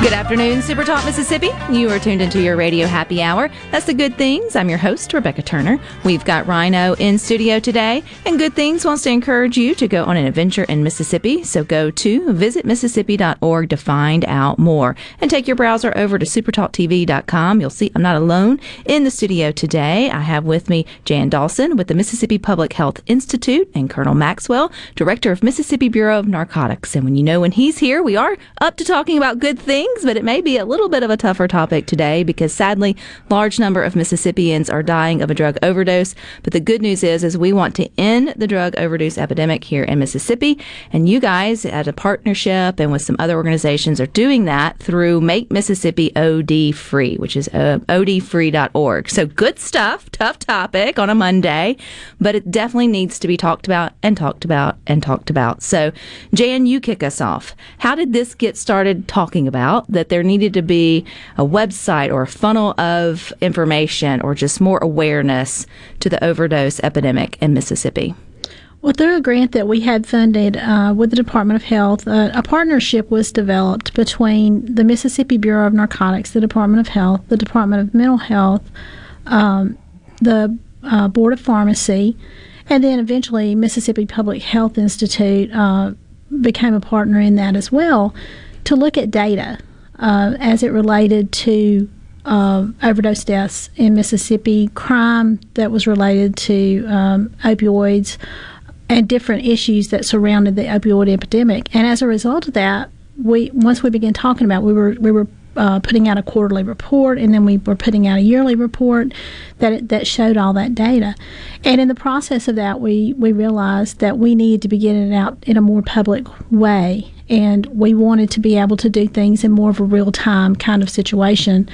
Good afternoon, Super Talk Mississippi. You are tuned into your radio happy hour. That's the Good Things. I'm your host, Rebecca Turner. We've got Rhino in studio today, and Good Things wants to encourage you to go on an adventure in Mississippi. So go to visitmississippi.org to find out more. And take your browser over to supertalktv.com. You'll see I'm not alone in the studio today. I have with me Jan Dawson with the Mississippi Public Health Institute and Colonel Maxwell, Director of Mississippi Bureau of Narcotics. And when you know when he's here, we are up to talking about good things, but it may be a little bit of a tougher topic today because sadly, large number of Mississippians are dying of a drug overdose. But the good news is, is we want to end the drug overdose epidemic here in Mississippi. And you guys, as a partnership and with some other organizations, are doing that through Make Mississippi OD Free, which is uh, odfree.org. So good stuff, tough topic on a Monday, but it definitely needs to be talked about and talked about and talked about. So, Jan, you kick us off. How did this get started talking about that there needed to be a website or a funnel of information or just more awareness to the overdose epidemic in Mississippi? Well, through a grant that we had funded uh, with the Department of Health, uh, a partnership was developed between the Mississippi Bureau of Narcotics, the Department of Health, the Department of Mental Health, um, the uh, Board of Pharmacy, and then eventually Mississippi Public Health Institute uh, became a partner in that as well to look at data uh, as it related to uh, overdose deaths in Mississippi, crime that was related to um, opioids, and different issues that surrounded the opioid epidemic. And as a result of that, we once we began talking about, it, we were we were uh, putting out a quarterly report, and then we were putting out a yearly report that that showed all that data. And in the process of that, we we realized that we needed to be getting it out in a more public way, and we wanted to be able to do things in more of a real time kind of situation.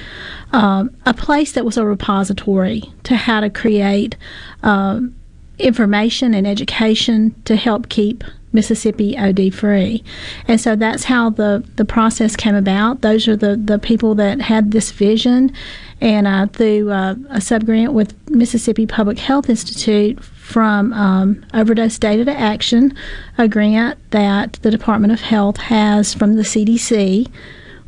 Um, a place that was a repository to how to create. Um, information and education to help keep Mississippi OD free. And so that's how the, the process came about. Those are the, the people that had this vision. And uh, through uh, a subgrant with Mississippi Public Health Institute from um, Overdose Data to Action, a grant that the Department of Health has from the CDC,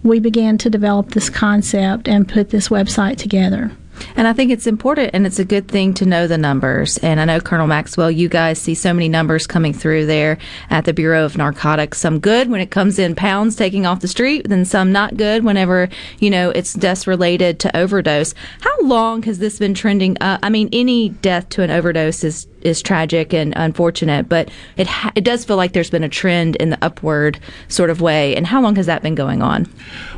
we began to develop this concept and put this website together. And I think it's important and it's a good thing to know the numbers. And I know, Colonel Maxwell, you guys see so many numbers coming through there at the Bureau of Narcotics. Some good when it comes in pounds taking off the street, then some not good whenever, you know, it's deaths related to overdose. How long has this been trending up? I mean, any death to an overdose is is tragic and unfortunate, but it ha- it does feel like there's been a trend in the upward sort of way. And how long has that been going on?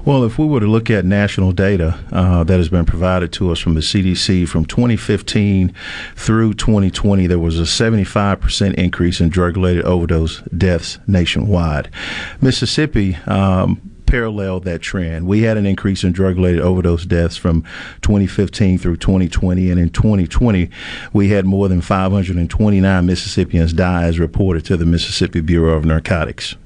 Well, if we were to look at national data uh, that has been provided to us from the CDC from 2015 through 2020, there was a 75% increase in drug related overdose deaths nationwide. Mississippi, um, paralleled that trend. We had an increase in drug related overdose deaths from 2015 through 2020. And in 2020, we had more than 529 Mississippians die as reported to the Mississippi Bureau of Narcotics.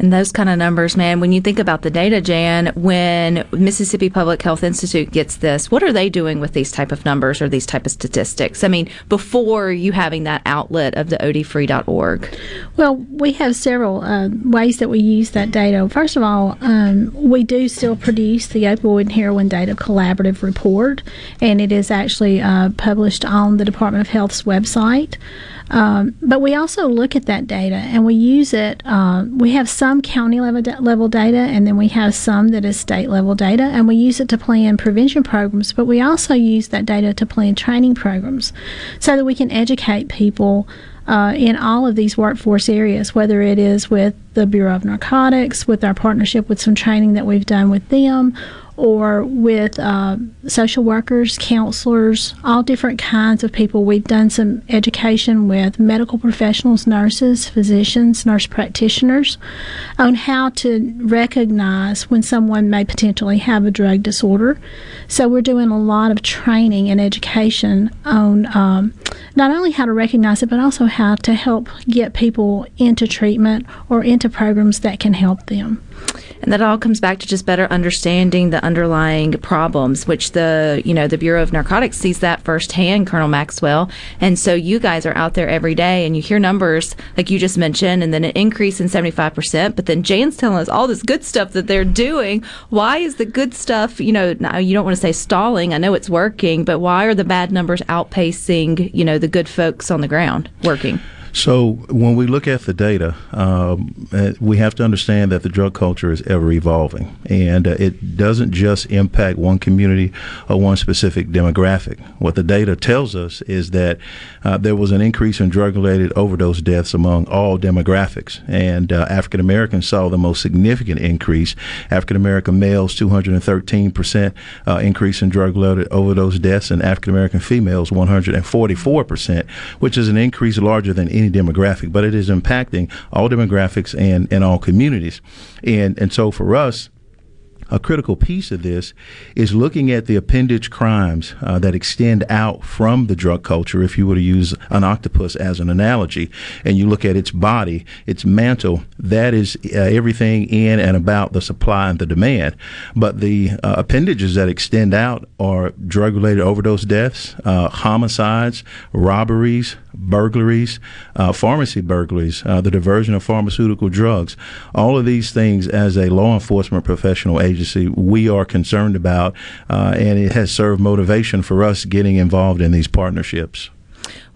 And those kind of numbers, man, when you think about the data, Jan, when Mississippi Public Health Institute gets this, what are they doing with these type of numbers or these type of statistics? I mean, before you having that outlet of the odfree.org. Well, we have several uh, ways that we use that data. First of all, um, we do still produce the opioid and heroin data collaborative report, and it is actually uh, published on the Department of Health's website. Um, but we also look at that data and we use it. Uh, we have some county level, level data, and then we have some that is state level data, and we use it to plan prevention programs. But we also use that data to plan training programs so that we can educate people uh, in all of these workforce areas, whether it is with the Bureau of Narcotics, with our partnership with some training that we've done with them, or with uh, social workers, counselors, all different kinds of people. We've done some education with medical professionals, nurses, physicians, nurse practitioners on how to recognize when someone may potentially have a drug disorder. So we're doing a lot of training and education on um, not only how to recognize it, but also how to help get people into treatment or into programs that can help them. And that all comes back to just better understanding the underlying problems, which the you know the Bureau of Narcotics sees that firsthand, Colonel Maxwell. And so you guys are out there every day, and you hear numbers like you just mentioned, and then an increase in seventy five percent. But then Jan's telling us all this good stuff that they're doing. Why is the good stuff? You know, now you don't want to say stalling. I know it's working, but why are the bad numbers outpacing you know the good folks on the ground working? So when we look at the data, um, uh, we have to understand that the drug culture is ever evolving, and uh, it doesn't just impact one community or one specific demographic. What the data tells us is that uh, there was an increase in drug-related overdose deaths among all demographics, and uh, African Americans saw the most significant increase. African American males, 213 percent uh, increase in drug-related overdose deaths, and African American females, 144 percent, which is an increase larger than any demographic, but it is impacting all demographics and, and all communities. And and so for us, a critical piece of this is looking at the appendage crimes uh, that extend out from the drug culture. If you were to use an octopus as an analogy, and you look at its body, its mantle, that is uh, everything in and about the supply and the demand. But the uh, appendages that extend out are drug related overdose deaths, uh, homicides, robberies, burglaries, uh, pharmacy burglaries, uh, the diversion of pharmaceutical drugs. All of these things, as a law enforcement professional agency, we are concerned about, uh, and it has served motivation for us getting involved in these partnerships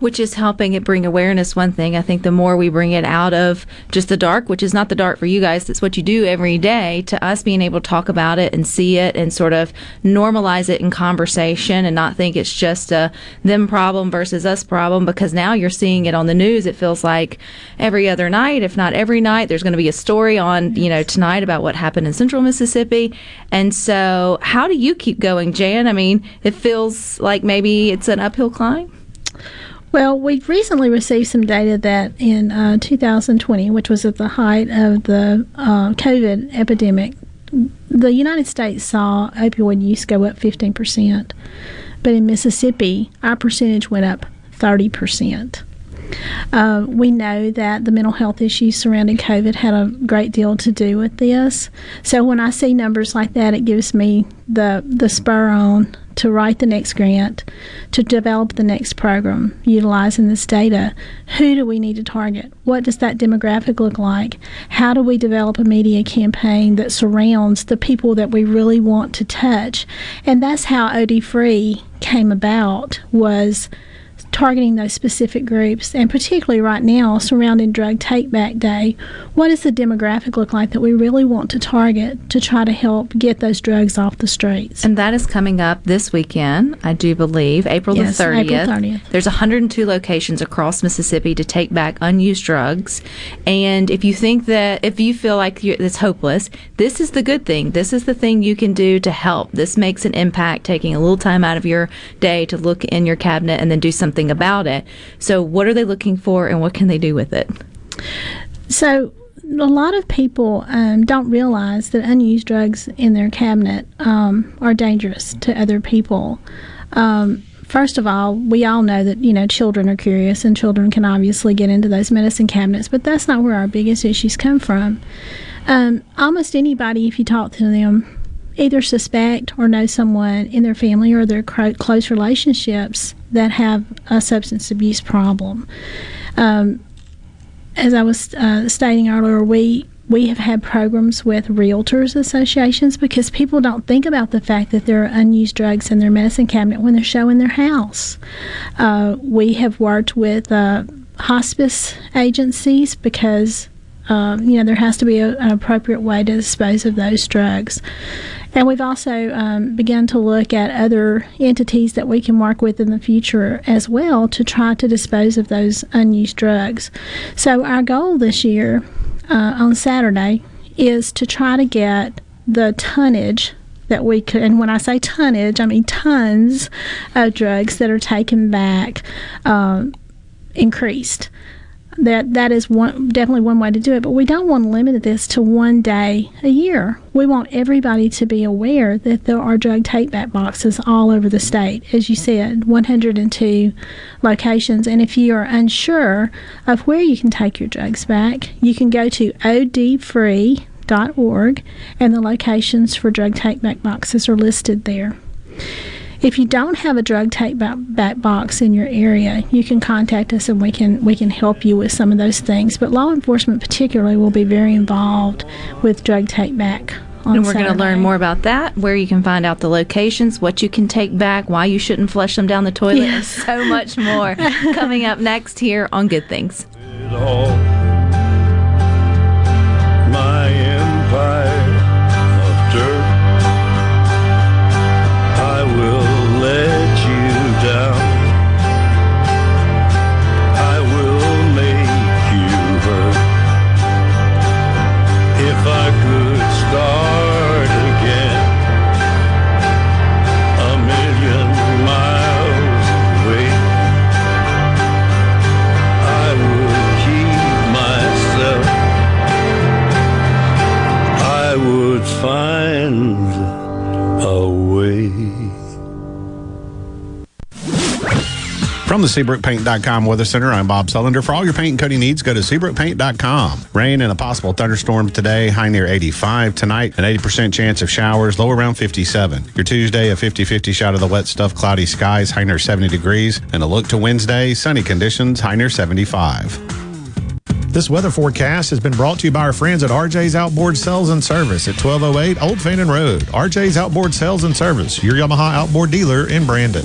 which is helping it bring awareness. One thing I think the more we bring it out of just the dark, which is not the dark for you guys, that's what you do every day, to us being able to talk about it and see it and sort of normalize it in conversation and not think it's just a them problem versus us problem because now you're seeing it on the news. It feels like every other night, if not every night, there's going to be a story on, you know, tonight about what happened in central Mississippi. And so, how do you keep going, Jan? I mean, it feels like maybe it's an uphill climb. Well, we recently received some data that in uh, 2020, which was at the height of the uh, COVID epidemic, the United States saw opioid use go up 15%. But in Mississippi, our percentage went up 30%. Uh, we know that the mental health issues surrounding COVID had a great deal to do with this. So when I see numbers like that, it gives me the the spur on to write the next grant, to develop the next program utilizing this data. Who do we need to target? What does that demographic look like? How do we develop a media campaign that surrounds the people that we really want to touch? And that's how OD Free came about was targeting those specific groups, and particularly right now surrounding Drug Take Back Day, what does the demographic look like that we really want to target to try to help get those drugs off the streets? And that is coming up this weekend, I do believe, April yes, the 30th. April 30th. There's 102 locations across Mississippi to take back unused drugs. And if you think that, if you feel like it's hopeless, this is the good thing. This is the thing you can do to help. This makes an impact, taking a little time out of your day to look in your cabinet and then do something about it. So, what are they looking for and what can they do with it? So, a lot of people um, don't realize that unused drugs in their cabinet um, are dangerous to other people. Um, first of all, we all know that you know children are curious, and children can obviously get into those medicine cabinets, but that's not where our biggest issues come from. Um, almost anybody, if you talk to them, either suspect or know someone in their family or their close relationships that have a substance abuse problem. Um, as I was uh, stating earlier, we we have had programs with realtors associations because people don't think about the fact that there are unused drugs in their medicine cabinet when they're showing their house. Uh, we have worked with uh, hospice agencies because um, you know there has to be a, an appropriate way to dispose of those drugs. And we've also um, begun to look at other entities that we can work with in the future as well to try to dispose of those unused drugs. So, our goal this year uh, on Saturday is to try to get the tonnage that we could, and when I say tonnage, I mean tons of drugs that are taken back um, increased. That that is one definitely one way to do it, but we don't want to limit this to one day a year. We want everybody to be aware that there are drug take back boxes all over the state. As you said, 102 locations, and if you are unsure of where you can take your drugs back, you can go to odfree.org, and the locations for drug take back boxes are listed there. If you don't have a drug take back, back box in your area, you can contact us and we can we can help you with some of those things. But law enforcement particularly will be very involved with drug take back. On and we're going to learn more about that, where you can find out the locations, what you can take back, why you shouldn't flush them down the toilet, and Yes. so much more coming up next here on Good Things. From the SeabrookPaint.com Weather Center, I'm Bob Sullender. For all your paint and coating needs, go to SeabrookPaint.com. Rain and a possible thunderstorm today, high near 85. Tonight, an 80% chance of showers, low around 57. Your Tuesday, a 50 50 shot of the wet stuff, cloudy skies, high near 70 degrees. And a look to Wednesday, sunny conditions, high near 75. This weather forecast has been brought to you by our friends at RJ's Outboard Sales and Service at 1208 Old Fannin Road. RJ's Outboard Sales and Service, your Yamaha outboard dealer in Brandon.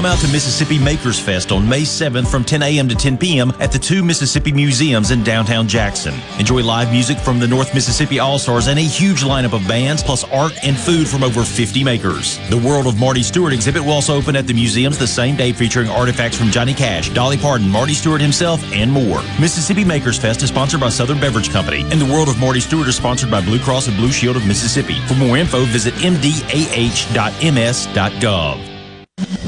Come out to Mississippi Makers Fest on May 7th from 10 a.m. to 10 p.m. at the two Mississippi Museums in downtown Jackson. Enjoy live music from the North Mississippi All Stars and a huge lineup of bands, plus art and food from over 50 makers. The World of Marty Stuart exhibit will also open at the museums the same day, featuring artifacts from Johnny Cash, Dolly Parton, Marty Stuart himself, and more. Mississippi Makers Fest is sponsored by Southern Beverage Company, and the World of Marty Stuart is sponsored by Blue Cross and Blue Shield of Mississippi. For more info, visit mdah.ms.gov.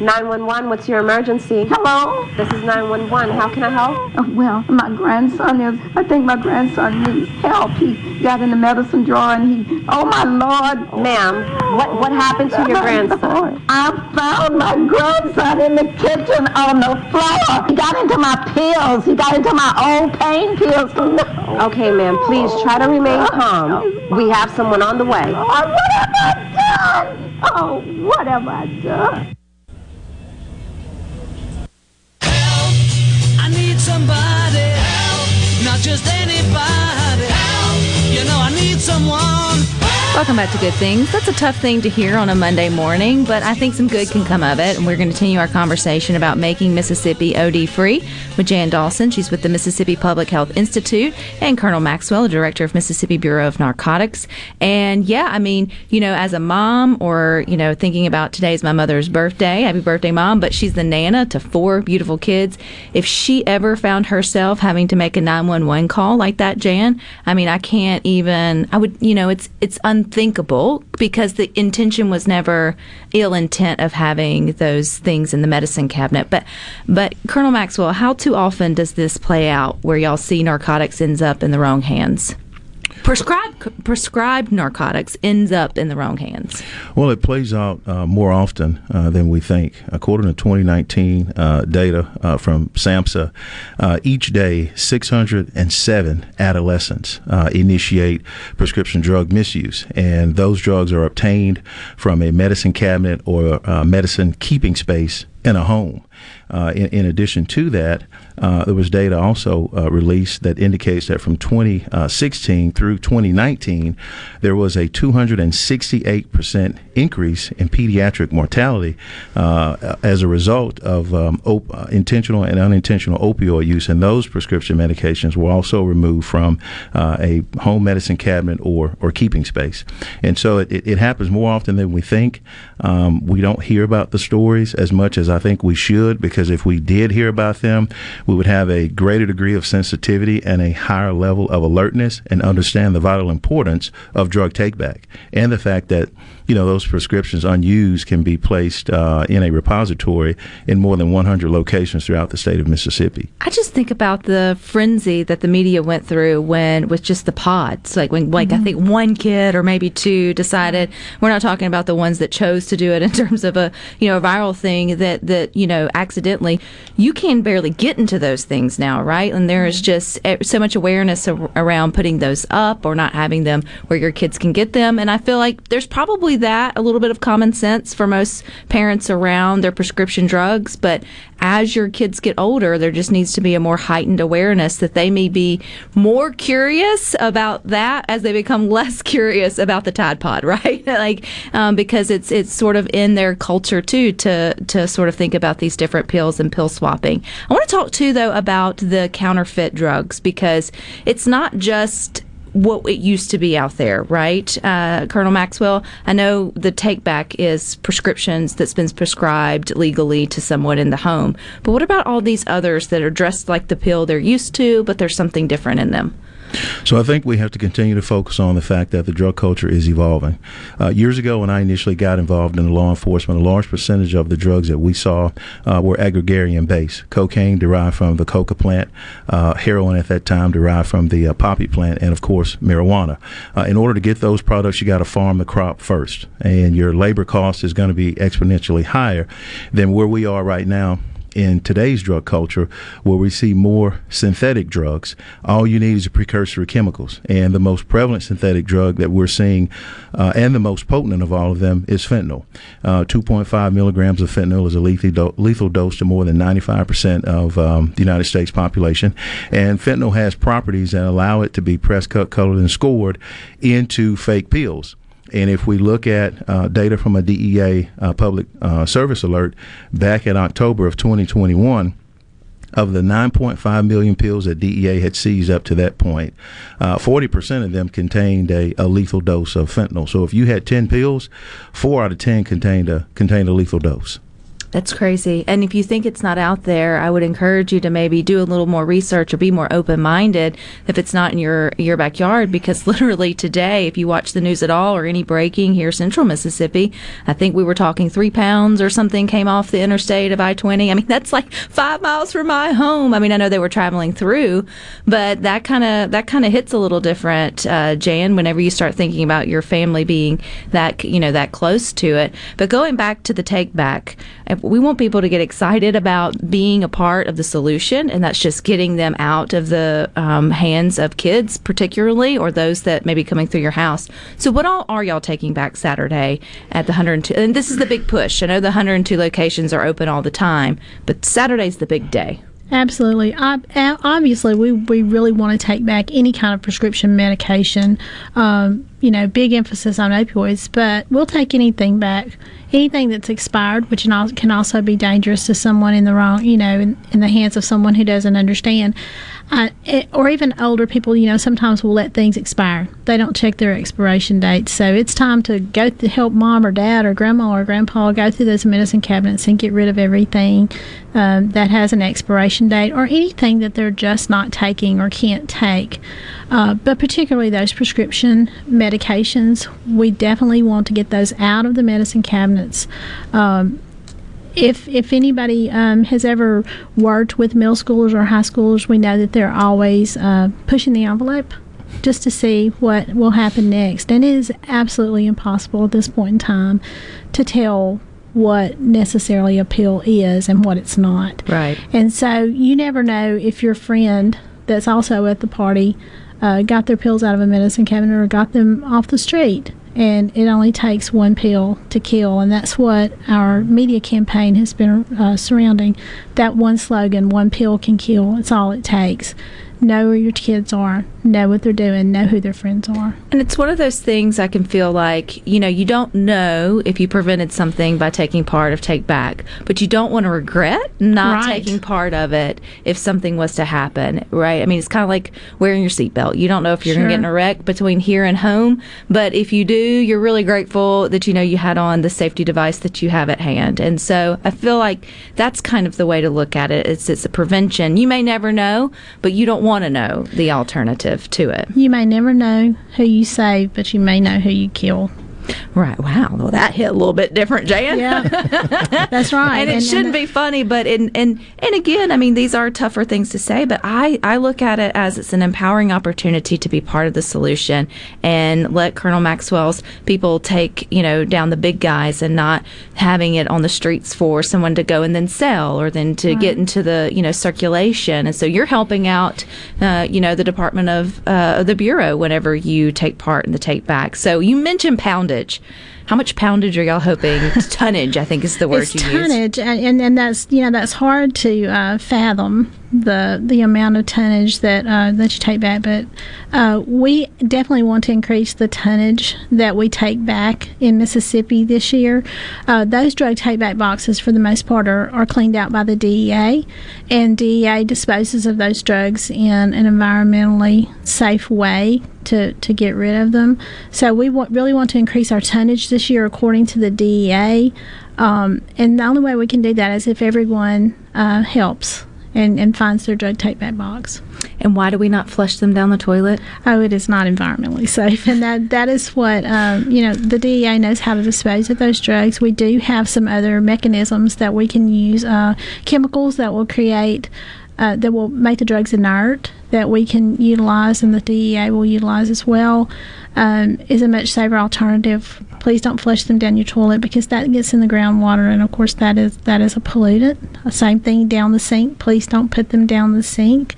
911, what's your emergency? Hello? This is 911. How can I help? Oh, well, my grandson is, I think my grandson needs help. He got in the medicine drawer and he, oh my Lord. Ma'am, what, what happened to your grandson? I found my grandson in the kitchen on the floor. He got into my pills. He got into my old pain pills. No. Okay, ma'am, please try to remain calm. We have someone on the way. Oh, what have I done? Oh, what have I done? Somebody help, not just anybody help. You know I need someone. Welcome back to Good Things. That's a tough thing to hear on a Monday morning, but I think some good can come of it. And we're going to continue our conversation about making Mississippi OD free with Jan Dawson. She's with the Mississippi Public Health Institute, and Colonel Maxwell, the director of Mississippi Bureau of Narcotics. And yeah, I mean, you know, as a mom, or, you know, thinking about today's my mother's birthday, happy birthday, mom, but she's the Nana to four beautiful kids. If she ever found herself having to make a 911 call like that, Jan, I mean, I can't even, I would, you know, it's, it's unthinkable because the intention was never ill intent of having those things in the medicine cabinet. But, but Colonel Maxwell, how too often does this play out where y'all see narcotics ends up in the wrong hands? Prescribed prescribed narcotics ends up in the wrong hands. Well, it plays out uh, more often uh, than we think. According to 2019 uh, data uh, from SAMHSA, uh, each day 607 adolescents uh, initiate prescription drug misuse, and those drugs are obtained from a medicine cabinet or medicine keeping space in a home. Uh, in, in, addition to that, uh, there was data also uh, released that indicates that from 2016 through 2019, there was a 268% increase in pediatric mortality uh, as a result of um, op- uh, intentional and unintentional opioid use. And those prescription medications were also removed from uh, a home medicine cabinet or, or keeping space. And so it, it, it happens more often than we think. Um, we don't hear about the stories as much as I think we should because if we did hear about them, we would have a greater degree of sensitivity and a higher level of alertness and understand the vital importance of drug takeback and the fact that you know those prescriptions unused can be placed uh, in a repository in more than 100 locations throughout the state of Mississippi. I just think about the frenzy that the media went through when with just the pods, like when like mm-hmm. I think one kid or maybe two decided. We're not talking about the ones that chose to do it in terms of a you know a viral thing that that you know accidentally. You can barely get into those things now, right? And there is mm-hmm. just eh, so much awareness around putting those up or not having them where your kids can get them, and I feel like there's probably that, a little bit of common sense for most parents around their prescription drugs. But as your kids get older, there just needs to be a more heightened awareness that they may be more curious about that as they become less curious about the Tide Pod, right? like um, because it's it's sort of in their culture too to to sort of think about these different pills and pill swapping. I want to talk too though about the counterfeit drugs because it's not just what it used to be out there, right? Uh, Colonel Maxwell, I know the take back is prescriptions that's been prescribed legally to someone in the home. But what about all these others that are dressed like the pill they're used to, but there's something different in them? So I think we have to continue to focus on the fact that the drug culture is evolving. Uh, years ago, when I initially got involved in law enforcement, a large percentage of the drugs that we saw uh, were agrigarian based. Cocaine derived from the coca plant, uh, heroin at that time derived from the uh, poppy plant, and of course marijuana. Uh, in order to get those products, you got to farm the crop first, and your labor cost is going to be exponentially higher than where we are right now in today's drug culture where we see more synthetic drugs. All you need is a precursor chemicals. And the most prevalent synthetic drug that we're seeing uh, and the most potent of all of them is fentanyl. Uh, 2.5 milligrams of fentanyl is a lethal, do- lethal dose to more than 95% of um, the United States population. And fentanyl has properties that allow it to be press cut, colored, and scored into fake pills. And if we look at uh, data from a DEA uh, public uh, service alert back in October of 2021, of the 9.5 million pills that DEA had seized up to that point, uh, 40% of them contained a, a, lethal dose of fentanyl. So if you had 10 pills, four out of 10 contained a contained a lethal dose. That's crazy. And if you think it's not out there, I would encourage you to maybe do a little more research or be more open minded if it's not in your your backyard. Because literally today, if you watch the news at all or any breaking here, central Mississippi, I think we were talking three pounds or something came off the interstate of I twenty. I mean, that's like five miles from my home. I mean, I know they were traveling through, but that kind of that kind of hits a little different, uh, Jan. Whenever you start thinking about your family being that you know that close to it. But going back to the take back we want people to get excited about being a part of the solution, and that's just getting them out of the um, hands of kids, particularly, or those that may be coming through your house. So, what all are y'all taking back Saturday at the 102? And this is the big push. I know the 102 locations are open all the time, but Saturday's the big day. Absolutely. obviously, we, we really want to take back any kind of prescription medication. Um, you know, big emphasis on opioids, but we'll take anything back. Anything that's expired, which can also be dangerous to someone in the wrong, you know, in, in the hands of someone who doesn't understand. Uh, it, or even older people, you know, sometimes will let things expire. They don't check their expiration dates. So it's time to go to help mom or dad or grandma or grandpa go through those medicine cabinets and get rid of everything um, that has an expiration date or anything that they're just not taking or can't take. Uh, but particularly those prescription medications, we definitely want to get those out of the medicine cabinets. Um, if if anybody um, has ever worked with middle schoolers or high schoolers, we know that they're always uh, pushing the envelope just to see what will happen next. And it is absolutely impossible at this point in time to tell what necessarily a pill is and what it's not. Right. And so you never know if your friend that's also at the party uh, got their pills out of a medicine cabinet or got them off the street. And it only takes one pill to kill, and that's what our media campaign has been uh, surrounding. That one slogan, "One pill can kill." It's all it takes know where your kids are, know what they're doing, know who their friends are. And it's one of those things I can feel like, you know, you don't know if you prevented something by taking part of Take Back, but you don't want to regret not right. taking part of it if something was to happen, right? I mean, it's kind of like wearing your seatbelt. You don't know if you're sure. going to get in a wreck between here and home, but if you do, you're really grateful that you know you had on the safety device that you have at hand. And so I feel like that's kind of the way to look at it. It's it's a prevention. You may never know, but you don't want to know the alternative to it. You may never know who you save, but you may know who you kill. Right. Wow. Well, that hit a little bit different, Jan. Yeah. That's right. and it and, shouldn't and be funny, but in, and and again, I mean, these are tougher things to say, but I I look at it as it's an empowering opportunity to be part of the solution and let Colonel Maxwell's people take you know down the big guys and not having it on the streets for someone to go and then sell or then to right. get into the you know circulation. And so you're helping out, uh, you know, the Department of uh, the Bureau whenever you take part in the take back. So you mentioned poundage poundage. How much poundage are y'all hoping? tonnage, I think, is the word it's you tonnage, use. and and that's you know that's hard to uh, fathom the the amount of tonnage that uh, that you take back. But uh, we definitely want to increase the tonnage that we take back in Mississippi this year. Uh, those drug take back boxes, for the most part, are, are cleaned out by the DEA, and DEA disposes of those drugs in an environmentally safe way to, to get rid of them. So we want, really want to increase our tonnage this year according to the DEA. Um, and the only way we can do that is if everyone uh, helps and, and finds their drug take back box. And why do we not flush them down the toilet? Oh, it is not environmentally safe, and that that is what um, you know. The DEA knows how to dispose of those drugs. We do have some other mechanisms that we can use, uh, chemicals that will create uh, that will make the drugs inert that we can utilize and the DEA will utilize as well um, is a much safer alternative. Please don't flush them down your toilet because that gets in the groundwater, and of course that is that is a pollutant. Same thing down the sink. Please don't put them down the sink,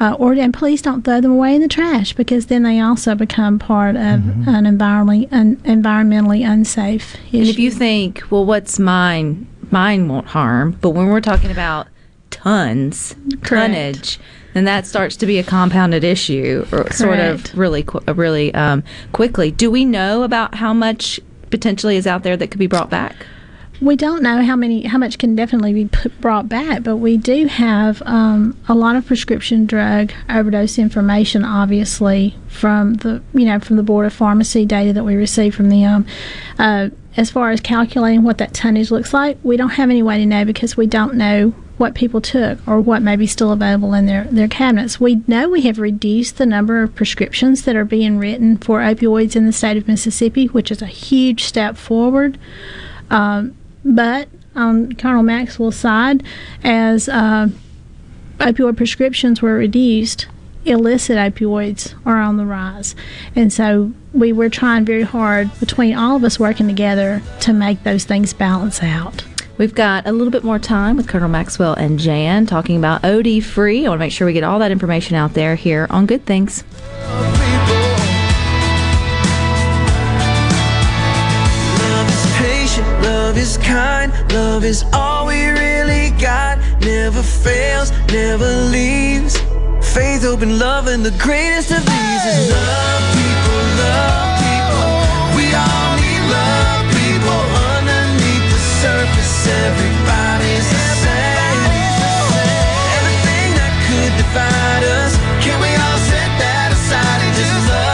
uh, or and please don't throw them away in the trash because then they also become part of mm-hmm. an environmentally un, environmentally unsafe. Issue. And if you think, well, what's mine? Mine won't harm, but when we're talking about tons, Correct. tonnage, then that starts to be a compounded issue, or sort of really, uh, really um, quickly. Do we know about how much potentially is out there that could be brought back? we don't know how many, how much can definitely be put, brought back, but we do have um, a lot of prescription drug overdose information, obviously from the, you know, from the Board of Pharmacy data that we receive from them. Uh, as far as calculating what that tonnage looks like, we don't have any way to know because we don't know what people took or what may be still available in their, their cabinets. We know we have reduced the number of prescriptions that are being written for opioids in the state of Mississippi, which is a huge step forward. Um, but on Colonel Maxwell's side, as uh, opioid prescriptions were reduced, illicit opioids are on the rise. And so we were trying very hard between all of us working together to make those things balance out. We've got a little bit more time with Colonel Maxwell and Jan talking about OD free. I want to make sure we get all that information out there here on Good Things. Love is kind, love is all we really got. Never fails, never leaves. Faith, hope, and love, and the greatest of these is love people, love people. We all surface. Everybody's the same. Everything that could divide us, can we all set that aside and just love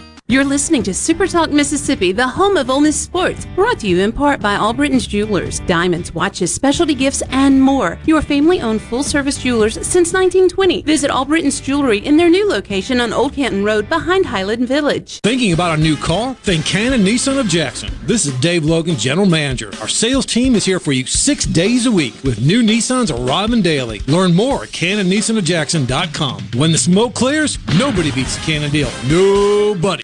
You're listening to Super Talk Mississippi, the home of Miss sports, brought to you in part by Albritton's Jewelers, diamonds, watches, specialty gifts, and more. Your family-owned full-service jewelers since 1920. Visit Albritton's Jewelry in their new location on Old Canton Road behind Highland Village. Thinking about a new car? Think Cannon Nissan of Jackson. This is Dave Logan, General Manager. Our sales team is here for you six days a week with new Nissans arriving daily. Learn more at CannonNissanofJackson.com. When the smoke clears, nobody beats the Cannon deal. Nobody.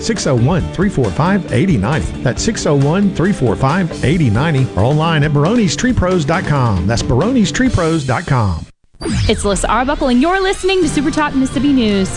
601 345 8090. That's 601 345 8090 or online at baronestreepros.com. That's baronestreepros.com. It's Alyssa Arbuckle, and you're listening to Super Talk Mississippi News.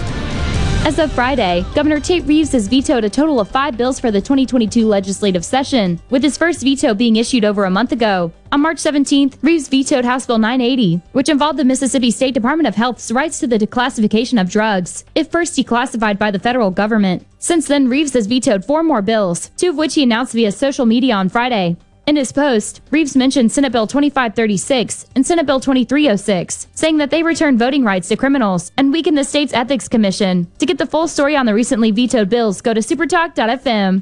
As of Friday, Governor Tate Reeves has vetoed a total of five bills for the 2022 legislative session, with his first veto being issued over a month ago. On March 17th, Reeves vetoed House Bill 980, which involved the Mississippi State Department of Health's rights to the declassification of drugs, if first declassified by the federal government. Since then, Reeves has vetoed four more bills, two of which he announced via social media on Friday. In his post, Reeves mentioned Senate Bill 2536 and Senate Bill 2306, saying that they return voting rights to criminals and weaken the state's ethics commission. To get the full story on the recently vetoed bills, go to supertalk.fm.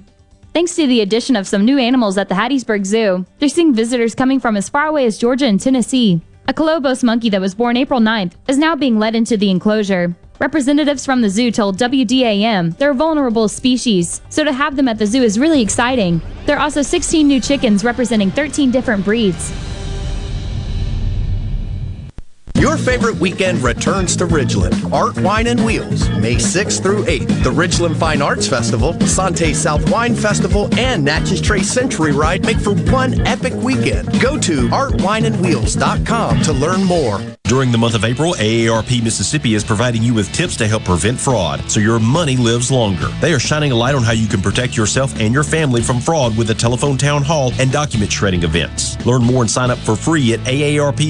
Thanks to the addition of some new animals at the Hattiesburg Zoo, they're seeing visitors coming from as far away as Georgia and Tennessee. A Colobus monkey that was born April 9th is now being led into the enclosure. Representatives from the zoo told WDAM they're vulnerable species, so to have them at the zoo is really exciting. There are also 16 new chickens representing 13 different breeds. Your favorite weekend returns to Ridgeland. Art, Wine, and Wheels, May 6th through 8th. The Ridgeland Fine Arts Festival, Sante South Wine Festival, and Natchez Trace Century Ride make for one epic weekend. Go to artwineandwheels.com to learn more. During the month of April, AARP Mississippi is providing you with tips to help prevent fraud so your money lives longer. They are shining a light on how you can protect yourself and your family from fraud with a telephone town hall and document shredding events. Learn more and sign up for free at aarp.org/ms.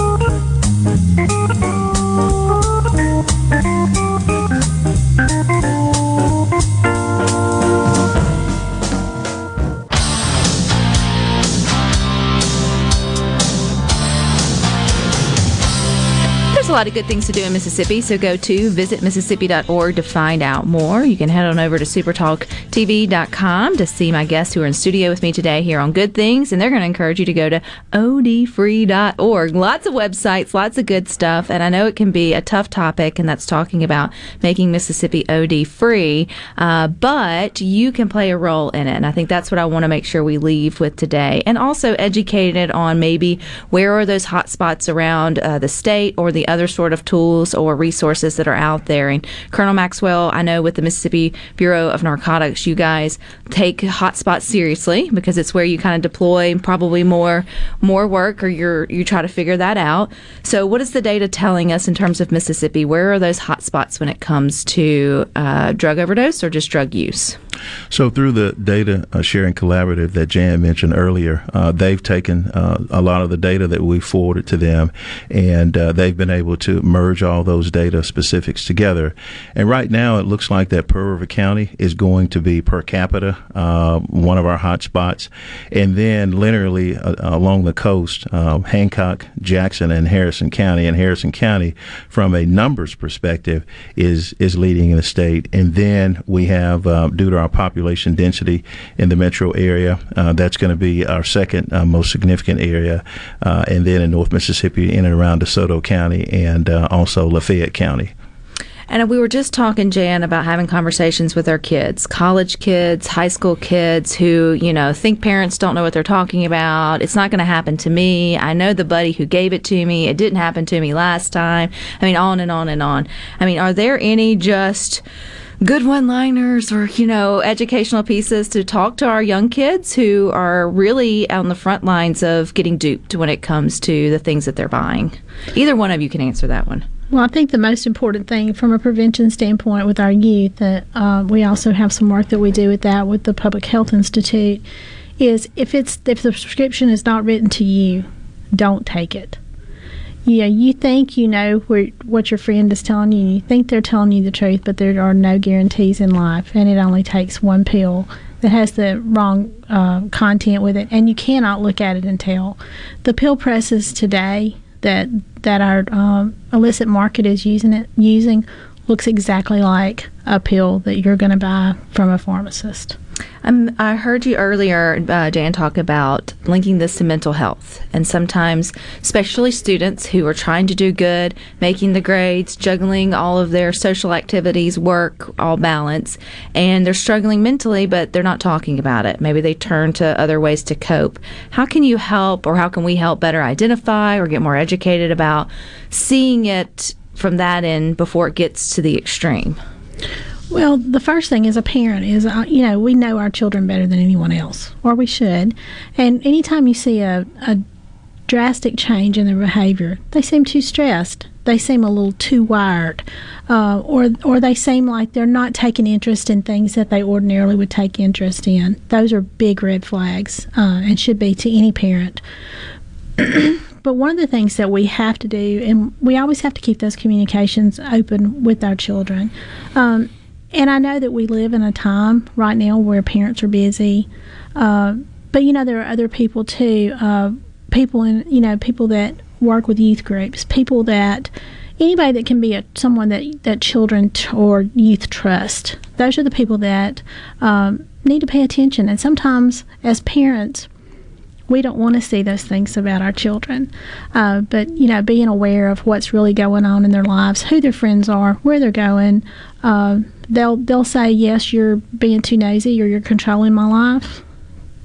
A lot of good things to do in Mississippi, so go to visitmississippi.org to find out more. You can head on over to supertalktv.com to see my guests who are in studio with me today here on Good Things, and they're going to encourage you to go to odfree.org. Lots of websites, lots of good stuff, and I know it can be a tough topic, and that's talking about making Mississippi OD free, uh, but you can play a role in it, and I think that's what I want to make sure we leave with today, and also educated on maybe where are those hot spots around uh, the state or the other sort of tools or resources that are out there. And Colonel Maxwell, I know with the Mississippi Bureau of Narcotics, you guys take hotspots seriously because it's where you kind of deploy probably more more work, or you're you try to figure that out. So, what is the data telling us in terms of Mississippi? Where are those hotspots when it comes to uh, drug overdose or just drug use? So, through the data uh, sharing collaborative that Jan mentioned earlier, uh, they've taken uh, a lot of the data that we forwarded to them, and uh, they've been able to merge all those data specifics together. And right now, it looks like that Pearl River County is going to be per capita uh, one of our hotspots, and then linearly uh, along the coast, Hancock, Jackson, and Harrison County. And Harrison County, from a numbers perspective, is is leading in the state. And then we have, due to our population density in the metro area. Uh, that's going to be our second uh, most significant area. Uh, and then in North Mississippi, in and around DeSoto County and uh, also Lafayette County. And we were just talking, Jan, about having conversations with our kids, college kids, high school kids who, you know, think parents don't know what they're talking about. It's not going to happen to me. I know the buddy who gave it to me. It didn't happen to me last time. I mean, on and on and on. I mean, are there any just good one liners or, you know, educational pieces to talk to our young kids who are really on the front lines of getting duped when it comes to the things that they're buying? Either one of you can answer that one. Well, I think the most important thing from a prevention standpoint with our youth, that uh, we also have some work that we do with that with the Public Health Institute, is if it's if the prescription is not written to you, don't take it. Yeah, you think you know what your friend is telling you. You think they're telling you the truth, but there are no guarantees in life, and it only takes one pill that has the wrong uh, content with it, and you cannot look at it and tell. The pill presses today that that our um, illicit market is using it using looks exactly like a pill that you're going to buy from a pharmacist. Um, I heard you earlier, uh, Dan, talk about linking this to mental health. And sometimes, especially students who are trying to do good, making the grades, juggling all of their social activities, work, all balance, and they're struggling mentally, but they're not talking about it. Maybe they turn to other ways to cope. How can you help, or how can we help better identify or get more educated about seeing it from that end before it gets to the extreme? Well, the first thing as a parent is, uh, you know, we know our children better than anyone else, or we should. And anytime you see a, a drastic change in their behavior, they seem too stressed. They seem a little too wired, uh, or or they seem like they're not taking interest in things that they ordinarily would take interest in. Those are big red flags, uh, and should be to any parent. but one of the things that we have to do, and we always have to keep those communications open with our children. Um, and I know that we live in a time right now where parents are busy, uh, but you know there are other people too. Uh, people in you know people that work with youth groups, people that anybody that can be a, someone that that children t- or youth trust. Those are the people that um, need to pay attention. And sometimes, as parents, we don't want to see those things about our children. Uh, but you know, being aware of what's really going on in their lives, who their friends are, where they're going, uh, they'll they'll say yes, you're being too nosy or you're controlling my life.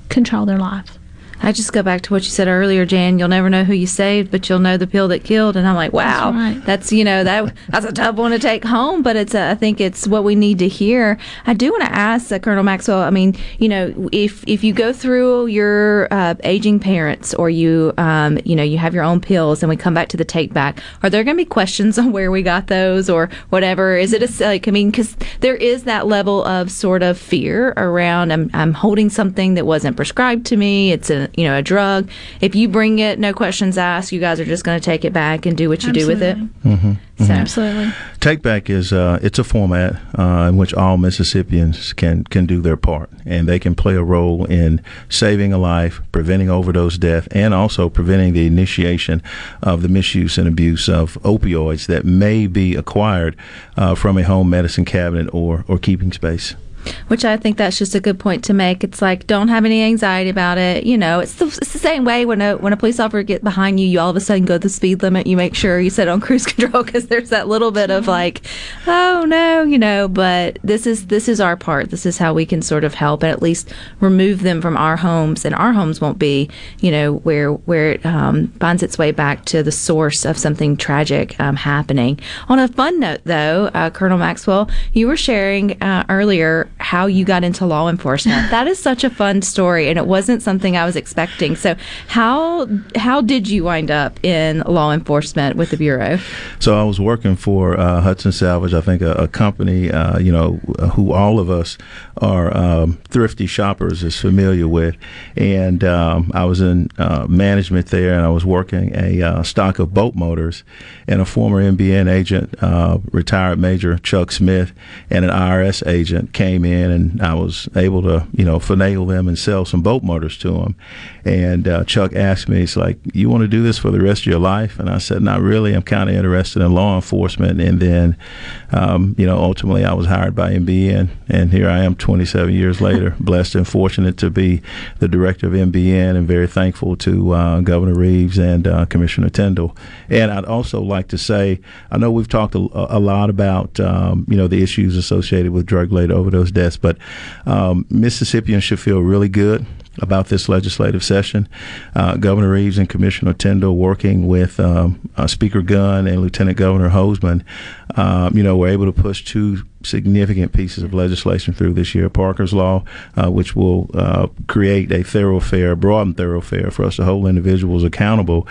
Control their life. I just go back to what you said earlier, Jan. You'll never know who you saved, but you'll know the pill that killed. And I'm like, wow, that's, right. that's you know that that's a tough one to take home, but it's a, I think it's what we need to hear. I do want to ask uh, Colonel Maxwell. I mean, you know, if if you go through your uh, aging parents or you um, you know you have your own pills and we come back to the take back, are there going to be questions on where we got those or whatever? Is it a like I mean, because there is that level of sort of fear around I'm I'm holding something that wasn't prescribed to me. It's a you know a drug. If you bring it, no questions asked. You guys are just going to take it back and do what you Absolutely. do with it. Mm-hmm. So mm-hmm. Absolutely. Take back is uh, it's a format uh, in which all Mississippians can can do their part, and they can play a role in saving a life, preventing overdose death, and also preventing the initiation of the misuse and abuse of opioids that may be acquired uh, from a home medicine cabinet or or keeping space which I think that's just a good point to make. It's like don't have any anxiety about it. You know, it's the, it's the same way when a when a police officer get behind you, you all of a sudden go the speed limit. You make sure you set on cruise control because there's that little bit of like, oh no, you know. But this is this is our part. This is how we can sort of help and at least remove them from our homes, and our homes won't be, you know, where where it um, finds its way back to the source of something tragic um, happening. On a fun note, though, uh, Colonel Maxwell, you were sharing uh, earlier how you got into law enforcement. that is such a fun story, and it wasn't something I was expecting. So, how how did you wind up in law enforcement with the bureau? So, I was working for uh, Hudson Salvage. I think a, a company, uh, you know, who all of us are um, thrifty shoppers is familiar with, and um, I was in uh, management there, and I was working a uh, stock of boat motors, and a former MBN agent, uh, retired Major Chuck Smith, and an IRS agent came in, and I was able to, you know, finagle them and sell some boat motors to them. And uh, Chuck asked me, "He's like, you want to do this for the rest of your life?" And I said, "Not really. I'm kind of interested in law enforcement." And then, um, you know, ultimately, I was hired by MBN, and here I am, 27 years later, blessed and fortunate to be the director of MBN, and very thankful to uh, Governor Reeves and uh, Commissioner Tindell. And I'd also like to say, I know we've talked a, a lot about, um, you know, the issues associated with drug-related overdose deaths, but um, Mississippians should feel really good about this legislative session. Uh, Governor Reeves and Commissioner Tindell, working with um, uh, Speaker Gunn and Lieutenant Governor Hosemann, um, you know, were able to push two significant pieces of legislation through this year. Parker's Law, uh, which will uh, create a thoroughfare, broadened thoroughfare for us to hold individuals accountable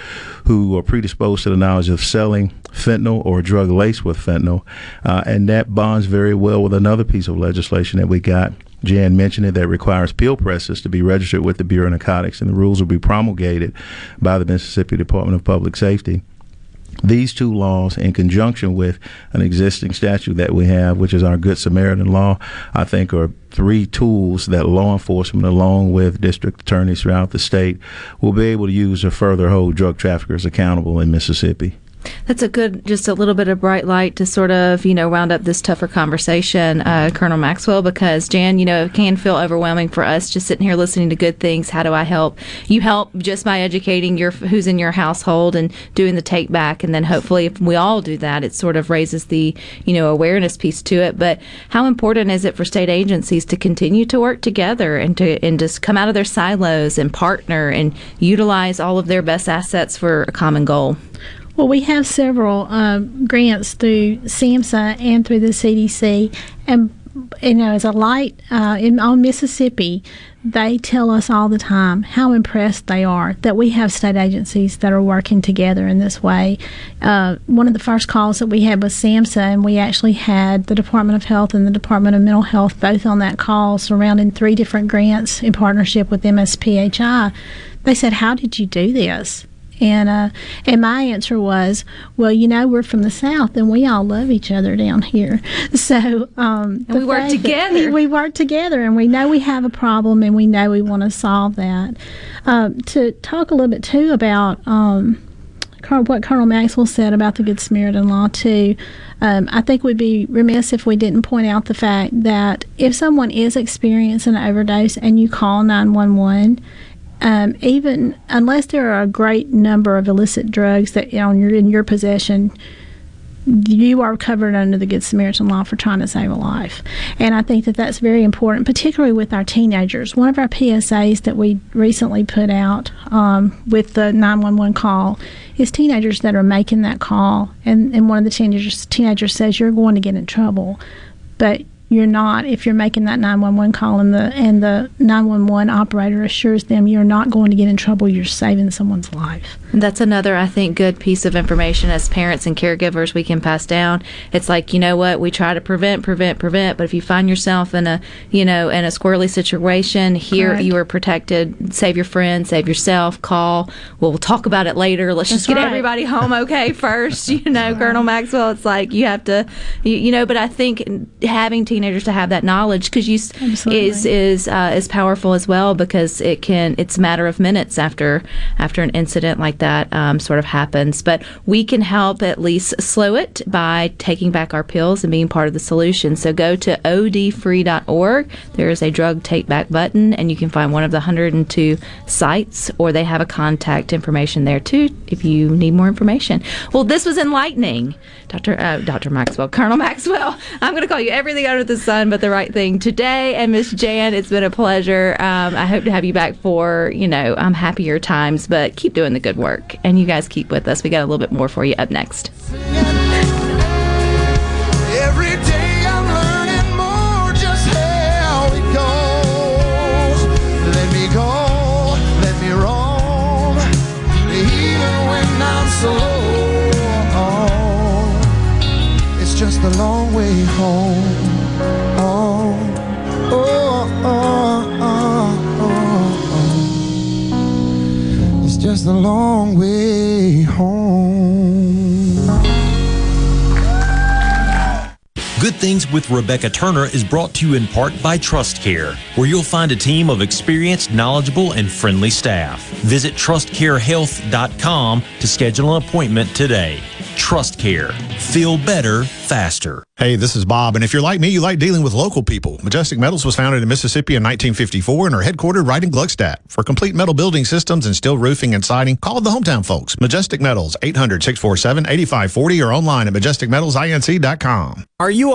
who are predisposed to the knowledge of selling fentanyl or drug laced with fentanyl. Uh, and that bonds very well with another piece of legislation that we got Jan mentioned it, that requires pill presses to be registered with the Bureau of Narcotics, and the rules will be promulgated by the Mississippi Department of Public Safety. These two laws, in conjunction with an existing statute that we have, which is our Good Samaritan law, I think are three tools that law enforcement, along with district attorneys throughout the state, will be able to use to further hold drug traffickers accountable in Mississippi. That's a good, just a little bit of bright light to sort of, you know, round up this tougher conversation, uh, Colonel Maxwell, because Jan, you know, it can feel overwhelming for us just sitting here listening to good things. How do I help? You help just by educating your who's in your household and doing the take back, and then hopefully, if we all do that, it sort of raises the, you know, awareness piece to it. But how important is it for state agencies to continue to work together and to and just come out of their silos and partner and utilize all of their best assets for a common goal? Well, we have several uh, grants through SAMHSA and through the CDC, and you know, as a light uh, in on Mississippi, they tell us all the time how impressed they are that we have state agencies that are working together in this way. Uh, one of the first calls that we had was SAMHSA, and we actually had the Department of Health and the Department of Mental Health both on that call, surrounding three different grants in partnership with MSPHI. They said, "How did you do this?" And uh, and my answer was, well, you know, we're from the south, and we all love each other down here. So um, we work together. We work together, and we know we have a problem, and we know we want to solve that. Um, to talk a little bit too about. Um, what Colonel Maxwell said about the Good Samaritan law, too. Um, I think we'd be remiss if we didn't point out the fact that if someone is experiencing an overdose and you call 911 um, even unless there are a great number of illicit drugs that you're in your possession, you are covered under the Good Samaritan law for trying to save a life. And I think that that's very important, particularly with our teenagers. One of our PSAs that we recently put out um, with the 911 call is teenagers that are making that call, and, and one of the teenagers, teenagers says, You're going to get in trouble. But you're not if you're making that 911 call and the and the 911 operator assures them you're not going to get in trouble you're saving someone's life. That's another i think good piece of information. As parents and caregivers we can pass down. It's like you know what? We try to prevent prevent prevent but if you find yourself in a you know in a squirrely situation here Correct. you are protected. Save your friends save yourself. Call. We'll talk about it later. Let's that's just get right. everybody home okay first. You know right. colonel maxwell it's like you have to you, you know but i think having to teenagers to have that knowledge because you Absolutely. is is uh, is powerful as well because it can it's a matter of minutes after after an incident like that um, sort of happens. But we can help at least slow it by taking back our pills and being part of the solution. So go to odfree.org. There is a drug take back button, and you can find one of the 102 sites, or they have a contact information there too if you need more information. Well, this was enlightening, Dr. Uh, Dr. Maxwell, Colonel Maxwell. I'm going to call you everything under the sun but the right thing today. And Miss Jan, it's been a pleasure. Um, I hope to have you back for, you know, um, happier times, but keep doing the good work. And you guys keep with us. We got a little bit more for you up next. long way home. Just a long way home. Good Things with Rebecca Turner is brought to you in part by Trust Care, where you'll find a team of experienced, knowledgeable, and friendly staff. Visit trustcarehealth.com to schedule an appointment today. Trust Care. Feel better, faster. Hey, this is Bob, and if you're like me, you like dealing with local people. Majestic Metals was founded in Mississippi in 1954 and are headquartered right in Gluckstadt. For complete metal building systems and steel roofing and siding, call the hometown folks. Majestic Metals, 800-647-8540 or online at majesticmetalsinc.com. Are you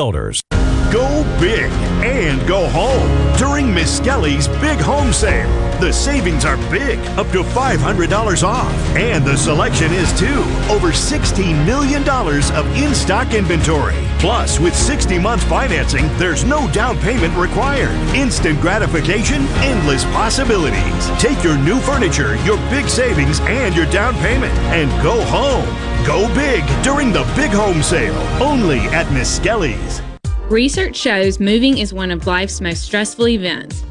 Builders. Go big and go home during Miskelly's Big Home Sale. The savings are big, up to $500 off. And the selection is too. Over $16 million of in stock inventory. Plus, with 60 month financing, there's no down payment required. Instant gratification, endless possibilities. Take your new furniture, your big savings, and your down payment, and go home. Go big during the Big Home Sale, only at Miskelly's. Research shows moving is one of life's most stressful events,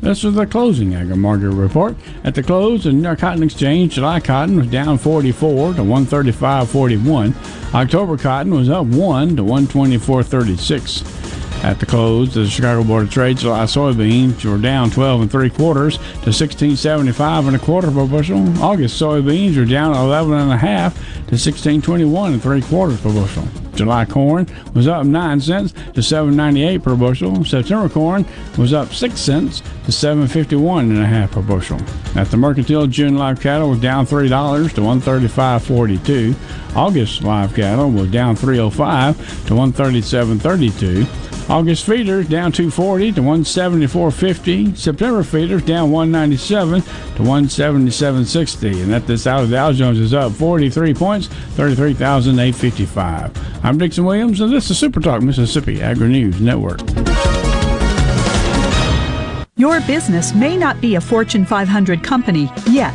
This is the closing agri market report. At the close, the New York Cotton Exchange July cotton was down 44 to 135.41. October cotton was up 1 to 124.36. At the close, the Chicago Board of Trade July soybeans were down 12 and three quarters to 16.75 and a quarter per bushel. August soybeans were down 11 and a half to 16.21 and three quarters per bushel. July corn was up 9 cents to 7.98 per bushel. September corn was up 6 cents to 7.51 and a half per bushel. At the mercantile, June live cattle was down $3 to 135.42. August live cattle was down 305 to 137.32. August feeders down 240 to 174.50. September feeders down 197 to 177.60. And at this hour, Dow Jones is up 43 points, 33,855. I'm Dixon Williams, and this is Super Talk Mississippi Agri News Network. Your business may not be a Fortune 500 company yet.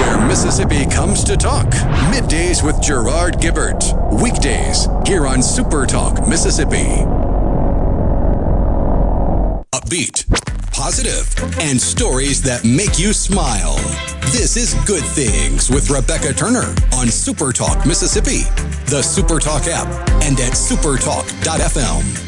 Where Mississippi comes to talk. Middays with Gerard Gibert. Weekdays here on Super Talk Mississippi. Upbeat, positive, and stories that make you smile. This is Good Things with Rebecca Turner on Super Talk Mississippi, the Super Talk app, and at supertalk.fm.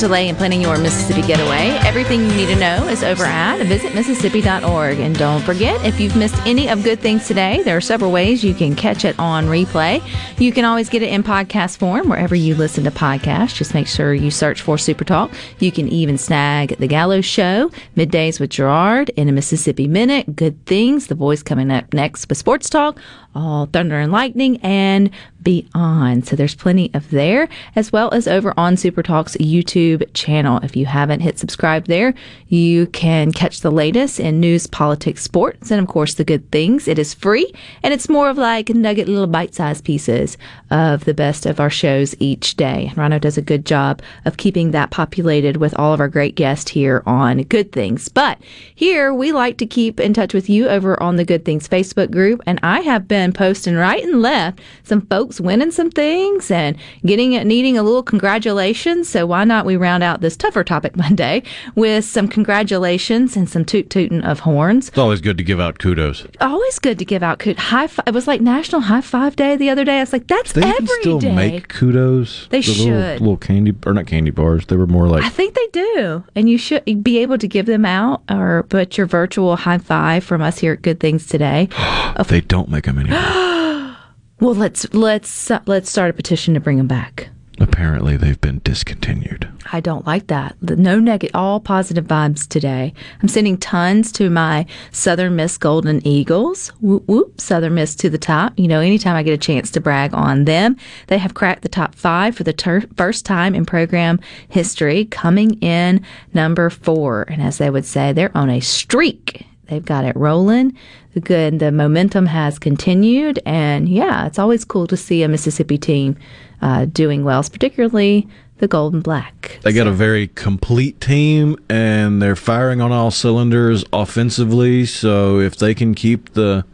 delay in planning your Mississippi getaway. Everything you need to know is over at visitmississippi.org. And don't forget, if you've missed any of good things today, there are several ways you can catch it on replay. You can always get it in podcast form wherever you listen to podcasts. Just make sure you search for Super Talk. You can even snag The Gallo Show, Middays with Gerard, in a Mississippi Minute, Good Things, The Voice coming up next with Sports Talk, All Thunder and Lightning, and beyond. So there's plenty of there, as well as over on Super Talk's YouTube channel. If you haven't hit subscribe there, you can catch the latest in news, politics, sports, and of course the good things. It is free, and it's more of like nugget little bite-sized pieces of the best of our shows each day. Rhino does a good job of keeping that populated with all of our great guests here on Good Things. But here we like to keep in touch with you over on the Good Things Facebook group, and I have been posting right and left some folks winning some things and getting needing a little congratulations. So why not we round out this tougher topic Monday with some congratulations and some toot tooting of horns. It's always good to give out kudos. Always good to give out kudos. High five. It was like National High Five Day the other day. I was like, that's They every can still day. make kudos. They the should. Little, little candy, or not candy bars. They were more like I think they do, and you should be able to give them out or put your virtual high five from us here at Good Things Today. they don't make them anymore. well, let's let's uh, let's start a petition to bring them back. Apparently, they've been discontinued. I don't like that. The- No negative, all positive vibes today. I'm sending tons to my Southern Miss Golden Eagles. Whoop whoop, Southern Miss to the top. You know, anytime I get a chance to brag on them, they have cracked the top five for the ter- first time in program history, coming in number four. And as they would say, they're on a streak. They've got it rolling. The good, the momentum has continued, and yeah, it's always cool to see a Mississippi team uh, doing well, particularly the Gold and Black. They got a very complete team, and they're firing on all cylinders offensively. So if they can keep the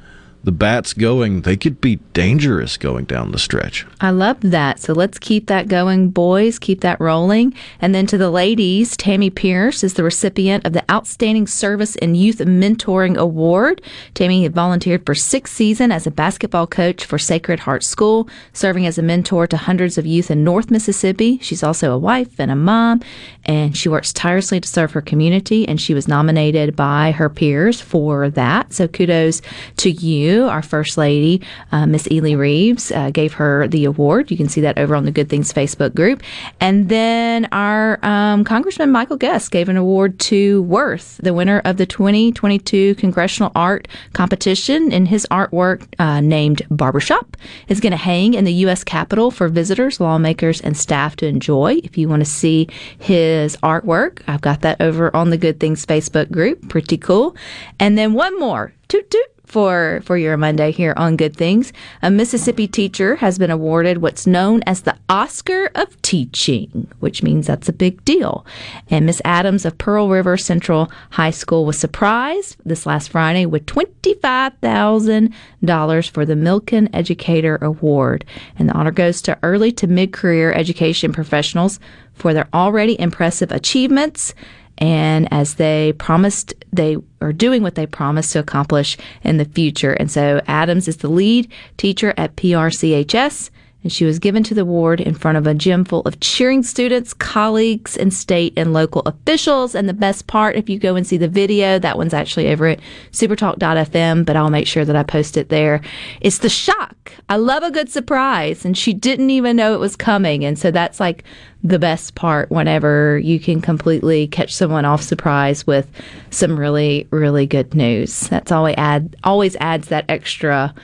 the bats going, they could be dangerous going down the stretch. I love that. So let's keep that going, boys. Keep that rolling. And then to the ladies, Tammy Pierce is the recipient of the Outstanding Service in Youth Mentoring Award. Tammy had volunteered for six seasons as a basketball coach for Sacred Heart School, serving as a mentor to hundreds of youth in North Mississippi. She's also a wife and a mom, and she works tirelessly to serve her community. And she was nominated by her peers for that. So kudos to you. Our First Lady, uh, Miss Elee Reeves, uh, gave her the award. You can see that over on the Good Things Facebook group. And then our um, Congressman Michael Guest gave an award to Worth, the winner of the 2022 Congressional Art Competition. And his artwork, uh, named Barbershop, is going to hang in the U.S. Capitol for visitors, lawmakers, and staff to enjoy. If you want to see his artwork, I've got that over on the Good Things Facebook group. Pretty cool. And then one more. Toot toot for for your Monday here on Good Things. A Mississippi teacher has been awarded what's known as the Oscar of Teaching, which means that's a big deal. And Miss Adams of Pearl River Central High School was surprised this last Friday with twenty five thousand dollars for the Milken Educator Award, and the honor goes to early to mid career education professionals for their already impressive achievements and as they promised they are doing what they promised to accomplish in the future. And so Adams is the lead teacher at PRCHS, and she was given to the ward in front of a gym full of cheering students, colleagues, and state and local officials. And the best part, if you go and see the video, that one's actually over at supertalk.fm, but I'll make sure that I post it there. It's the shock. I love a good surprise, and she didn't even know it was coming. And so that's like the best part whenever you can completely catch someone off surprise with some really, really good news. That's always add always adds that extra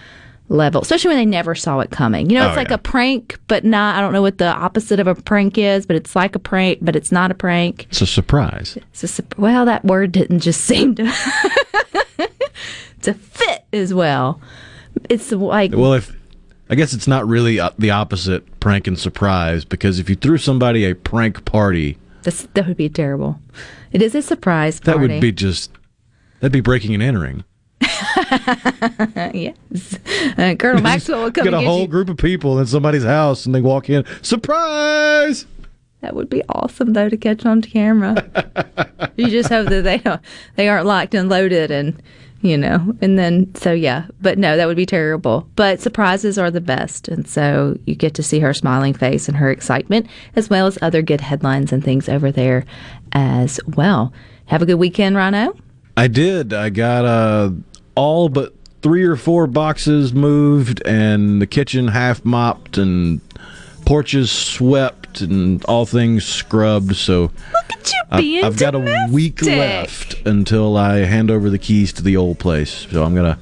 level, especially when they never saw it coming. You know, it's Oh, like yeah. a prank, but not. I don't know what the opposite of a prank is, but it's like a prank, but it's not a prank. It's a surprise. It's a, sup- well, that word didn't just seem to to fit as well. It's like Well, if I guess it's not really uh, the opposite prank and surprise because if you threw somebody a prank party, that's, that would be terrible. It is a surprise that would be just that'd be breaking and entering. yes. Uh, Colonel Maxwell would come Get a get whole you. group of people in somebody's house and they walk in, surprise! That would be awesome, though, to catch on camera. you just hope that they don't, they aren't locked and loaded, and you know, and then so yeah. But no, that would be terrible. But surprises are the best, and so you get to see her smiling face and her excitement, as well as other good headlines and things over there as well. Have a good weekend, Rhino. I did. I got uh, all but three or four boxes moved and the kitchen half mopped and porches swept and all things scrubbed. So Look at you I've, being I've got a week left until I hand over the keys to the old place. So I'm gonna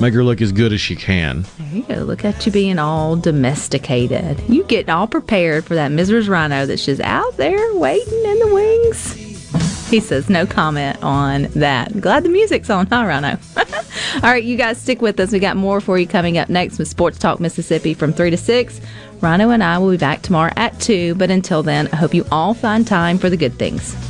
make her look as good as she can. There you go. Look at you being all domesticated. You getting all prepared for that Mrs. Rhino that's just out there waiting in the wings. He says no comment on that. Glad the music's on, huh, Rhino? all right, you guys stick with us. We got more for you coming up next with Sports Talk Mississippi from 3 to 6. Rhino and I will be back tomorrow at 2, but until then, I hope you all find time for the good things.